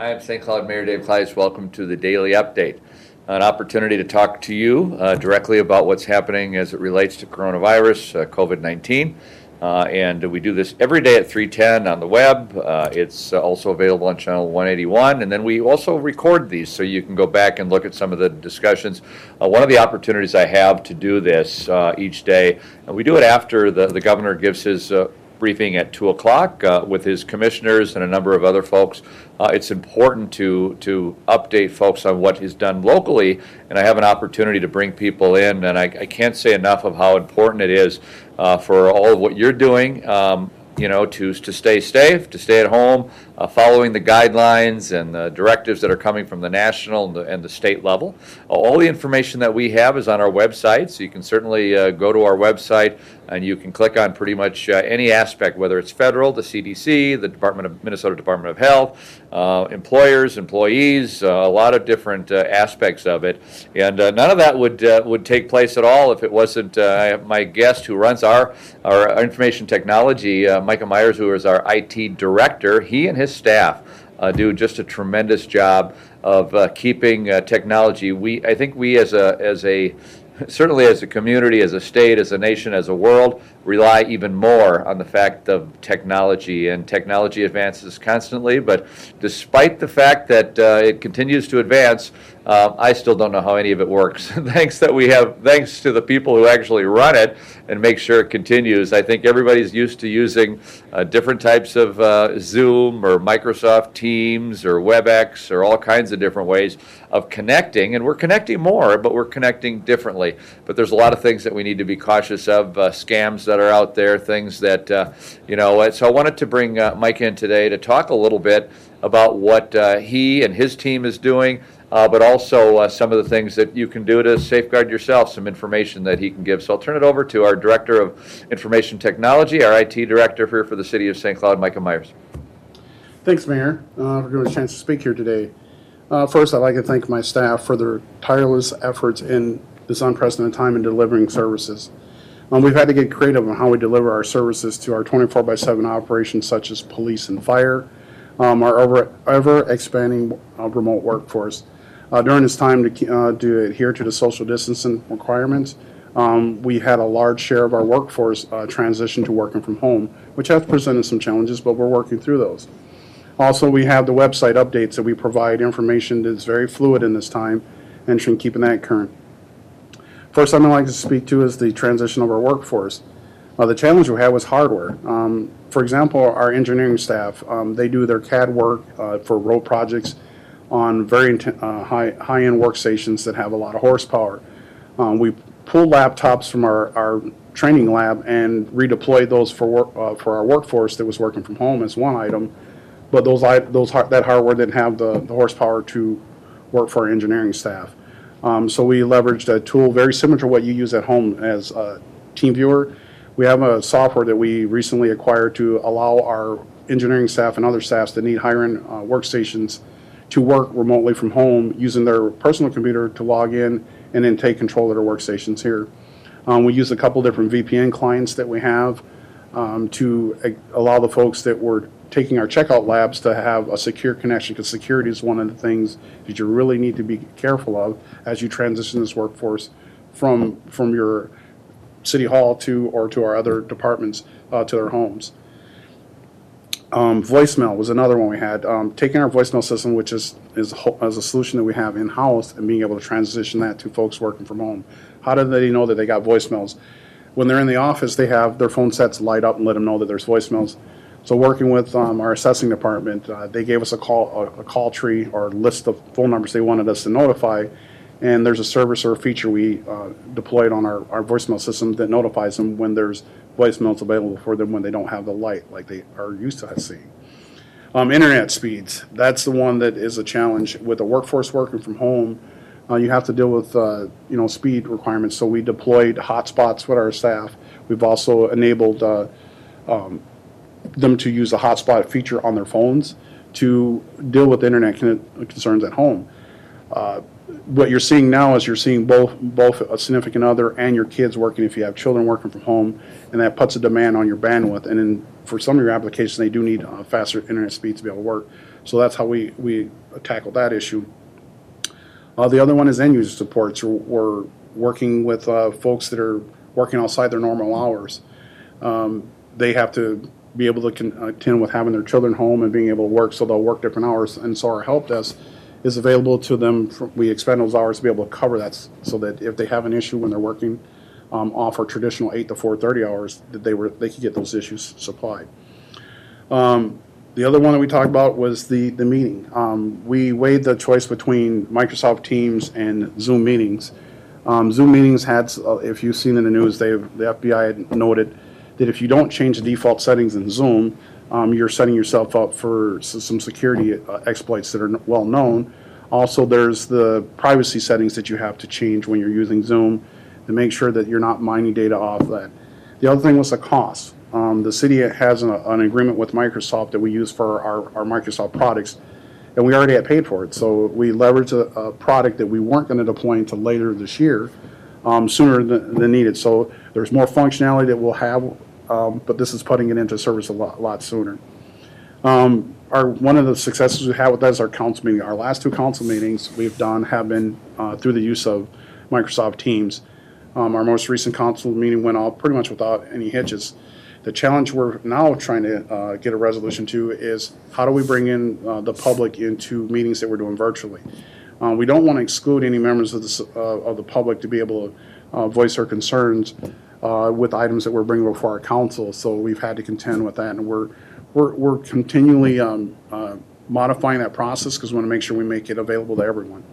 Hi, I'm St. Cloud Mayor Dave Kleis. Welcome to the Daily Update. An opportunity to talk to you uh, directly about what's happening as it relates to coronavirus, uh, COVID 19. Uh, and we do this every day at 310 on the web. Uh, it's also available on channel 181. And then we also record these so you can go back and look at some of the discussions. Uh, one of the opportunities I have to do this uh, each day, and we do it after the, the governor gives his uh, briefing at 2 o'clock uh, with his commissioners and a number of other folks. Uh, it's important to, to update folks on what is done locally, and I have an opportunity to bring people in, and I, I can't say enough of how important it is uh, for all of what you're doing. Um, you know, to, to stay safe, to stay at home, uh, following the guidelines and the directives that are coming from the national and the, and the state level. Uh, all the information that we have is on our website, so you can certainly uh, go to our website and you can click on pretty much uh, any aspect, whether it's federal, the CDC, the Department of Minnesota Department of Health, uh, employers, employees, uh, a lot of different aspects of it. And none of that would would take place at all if it wasn't my guest who runs our our information technology, Michael Myers, who is our IT director. He and his staff uh, do just a tremendous job of uh, keeping uh, technology. We, I think, we as a as a certainly as a community, as a state, as a nation, as a world, rely even more on the fact of technology. And technology advances constantly, but despite the fact that uh, it continues to advance, uh, I still don't know how any of it works. thanks that we have, thanks to the people who actually run it and make sure it continues. I think everybody's used to using uh, different types of uh, Zoom or Microsoft Teams or WebEx or all kinds of different ways of connecting, and we're connecting more, but we're connecting differently. But there's a lot of things that we need to be cautious of, uh, scams that are out there, things that, uh, you know. So I wanted to bring uh, Mike in today to talk a little bit about what he and his team is doing uh, but also uh, some of the things that you can do to safeguard yourself, some information that he can give. So I'll turn it over to our Director of Information Technology, our IT Director here for the City of St. Cloud, Michael Myers. Thanks, Mayor, uh, for giving us a chance to speak here today. Uh, first, I'd like to thank my staff for their tireless efforts in this unprecedented time in delivering services. Um, we've had to get creative on how we deliver our services to our 24 by 7 operations, such as police and fire, um, our ever, ever expanding uh, remote workforce. Uh, during this time to, uh, to adhere to the social distancing requirements, um, we had a large share of our workforce uh, transition to working from home, which has presented some challenges, but we're working through those. Also, we have the website updates that we provide information that's very fluid in this time and should keeping that current. First, I'd like to speak to is the transition of our workforce. Uh, the challenge we had was hardware. Um, for example, our engineering staff, um, they do their CAD work uh, for road projects on very uh, high, high-end workstations that have a lot of horsepower. Um, we pulled laptops from our, our training lab and redeployed those for work, uh, for our workforce that was working from home as one item. But those, those that hardware didn't have the, the horsepower to work for our engineering staff. Um, so we leveraged a tool very similar to what you use at home as a TeamViewer. We have a software that we recently acquired to allow our engineering staff and other staffs that need higher-end uh, workstations to work remotely from home using their personal computer to log in and then take control of their workstations here. Um, we use a couple different VPN clients that we have um, to allow the folks that were taking our checkout labs to have a secure connection because security is one of the things that you really need to be careful of as you transition this workforce from from your city hall to or to our other departments uh, to their homes. Um, voicemail was another one we had. Um, taking our voicemail system, which is is a, is a solution that we have in house, and being able to transition that to folks working from home. How do they know that they got voicemails? When they're in the office, they have their phone sets light up and let them know that there's voicemails. So working with um, our assessing department, uh, they gave us a call a, a, call tree or list of phone numbers they wanted us to notify, and there's a service or a feature we uh, deployed on our, our voicemail system that notifies them when there's voicemails available for them when they don't have the light like they are used to seeing. Um, internet speeds, that's the one that is a challenge. With the workforce working from home, uh, you have to deal with uh, you know speed requirements. So we deployed hotspots with our staff. We've also enabled uh, um, them to use the hotspot feature on their phones to deal with internet concerns at home. What you're seeing now is you're seeing both, both a significant other and your kids working if you have children working from home, and that puts a demand on your bandwidth. And then for some of your applications, they do need uh, faster internet speeds to be able to work. So that's how we, we tackle that issue. Uh, the other one is end user supports. We're, we're working with uh, folks that are working outside their normal hours. Um, they have to be able to con- contend with having their children home and being able to work, so they'll work different hours. And so our help desk is available to them. For, we expend those hours to be able to cover that, so that if they have an issue when they're working um, off our traditional eight to four thirty hours, that they were they could get those issues supplied. The other one that we talked about was the, the meeting. Um, we weighed the choice between Microsoft Teams and Zoom meetings. Um, Zoom meetings had, uh, if you've seen in the news, they, the FBI had noted that if you don't change the default settings in Zoom, um, you're setting yourself up for some security uh, exploits that are n- well-known. Also, there's the privacy settings that you have to change when you're using Zoom to make sure that you're not mining data off that. The other thing was the cost. Um, the city has an, an agreement with Microsoft that we use for our, our Microsoft products, and we already had paid for it. So we leveraged a, a product that we weren't gonna deploy until later this year, um, sooner than, than needed. So there's more functionality that we'll have, um, but this is putting it into service a lot, lot sooner. Um, our, one of the successes we had with that is our council meeting. Our last two council meetings we've done have been, uh, through the use of Microsoft Teams. Um, our most recent council meeting went off pretty much without any hitches. The challenge we're now trying to, uh, get a resolution to is how do we bring in, uh, the public into meetings that we're doing virtually? Uh, we don't want to exclude any members of the, uh, of the public to be able to, uh, voice their concerns, uh, with items that we're bringing before our council. So we've had to contend with that and we're, we're, we're continually, um, uh, modifying that process because we want to make sure we make it available to everyone.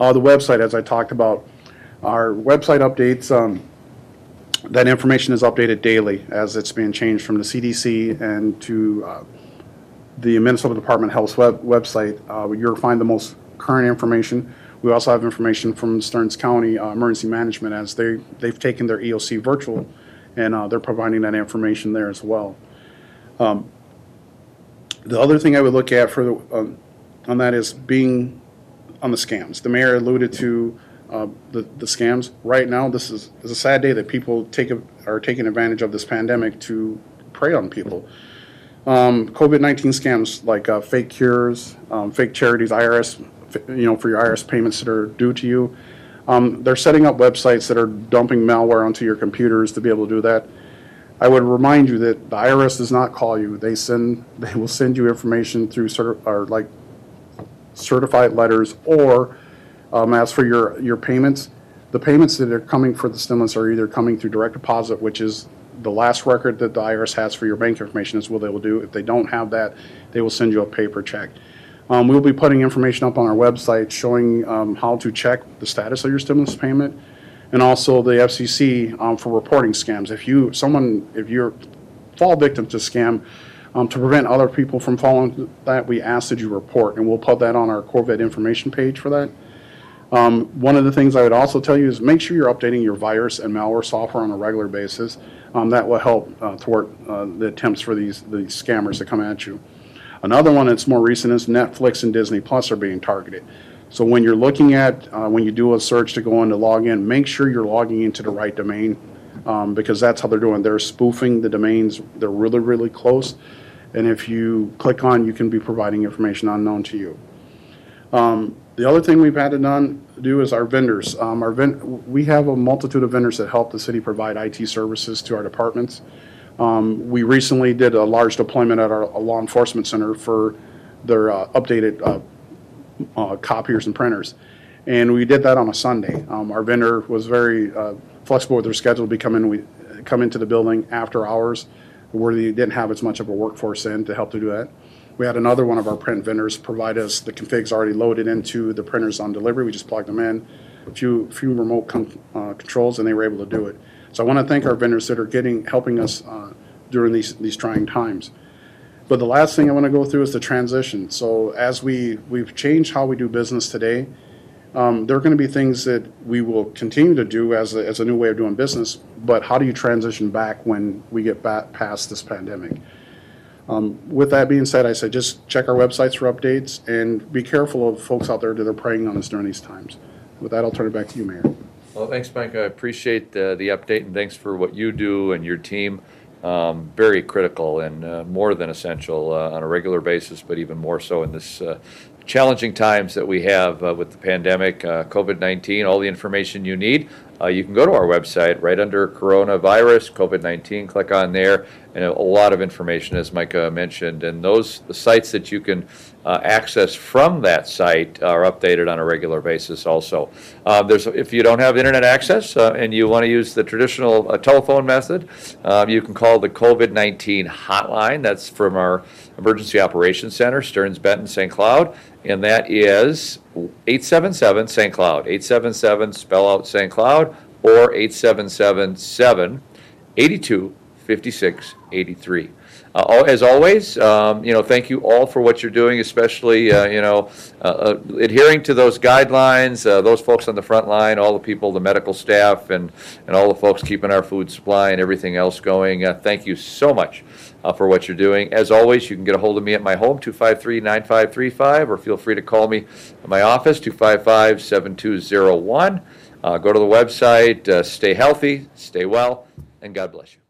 Uh, the website, as I talked about, our website updates, um, that information is updated daily as it's being changed from the CDC and to, uh, the Minnesota Department of Health's web, website. Uh, you'll find the most current information. We also have information from Stearns County, uh, Emergency Management as they, they've taken their EOC virtual and, uh, they're providing that information there as well. The other thing I would look at for, the, um, on that is being on the scams. The mayor alluded to uh, the, the scams. Right now, this is, is a sad day that people take, a- are taking advantage of this pandemic to prey on people. Um, COVID-19 scams like uh, fake cures, um, fake charities, IRS, you know, for your IRS payments that are due to you. Um, They're setting up websites that are dumping malware onto your computers to be able to do that. I would remind you that the IRS does not call you. They send, they will send you information through certi- or like certified letters, or um, as for your, your payments, the payments that are coming for the stimulus are either coming through direct deposit, which is the last record that the IRS has for your bank information is what they will do. If they don't have that, they will send you a paper check. Um, We'll be putting information up on our website showing um, how to check the status of your stimulus payment, and also the FCC um, for reporting scams. If you, someone, if you're fall victim to scam, um, to prevent other people from falling that, we ask that you report, and we'll put that on our COVID information page for that. Um, one of the things I would also tell you is make sure you're updating your virus and malware software on a regular basis. Um, that will help uh, thwart uh, the attempts for these, these scammers to come at you. Another one that's more recent is Netflix and Disney Plus are being targeted. So when you're looking at, uh, when you do a search to go in to log in, make sure you're logging into the right domain um, because that's how they're doing. They're spoofing the domains. They're really, really close. And if you click on, you can be providing information unknown to you. Um, The other thing we've had to done, do is our vendors. Um, Our we have a multitude of vendors that help the city provide IT services to our departments. Um, We recently did a large deployment at our law enforcement center for their uh, updated uh, uh, copiers and printers. And we did that on a Sunday. Um, Our vendor was very uh, flexible with their schedule to be coming, we, come into the building after hours where they didn't have as much of a workforce in to help to do that. We had another one of our print vendors provide us the configs already loaded into the printers on delivery. We just plugged them in, a few, few remote uh, controls, and they were able to do it. So I want to thank our vendors that are getting, helping us uh, during these, these trying times. But the last thing I want to go through is the transition. So as we, we've changed how we do business today, um, there are going to be things that we will continue to do as a, as a new way of doing business, but how do you transition back when we get back past this pandemic? Um, With that being said, I say just check our websites for updates and be careful of folks out there that are preying on us during these times. With that, I'll turn it back to you, Mayor. Well, thanks, Mike. I appreciate uh, the update, and thanks for what you do and your team. Um, Very critical and uh, more than essential uh, on a regular basis, but even more so in this uh, challenging times that we have uh, with the pandemic, uh, COVID-19, all the information you need. Uh, You can go to our website, right under coronavirus, COVID-19, click on there, and a lot of information, as Micah mentioned. And those, the sites that you can uh, access from that site are updated on a regular basis also. Uh, There's, if you don't have internet access uh, and you want to use the traditional uh, telephone method, uh, you can call the COVID-19 hotline. That's from our Emergency Operations Center, Stearns Benton, St. Cloud, and that is 877 St. Cloud. 877, spell out St. Cloud, or 877 82 56 83. Uh, As always, um, you know, thank you all for what you're doing, especially, uh, you know, uh, uh, adhering to those guidelines, uh, those folks on the front line, all the people, the medical staff, and, and all the folks keeping our food supply and everything else going. Uh, Thank you so much for what you're doing. As always, you can get a hold of me at my home, 253-9535, or feel free to call me at my office, 255-7201. Uh, Go to the website, stay healthy, stay well, and God bless you.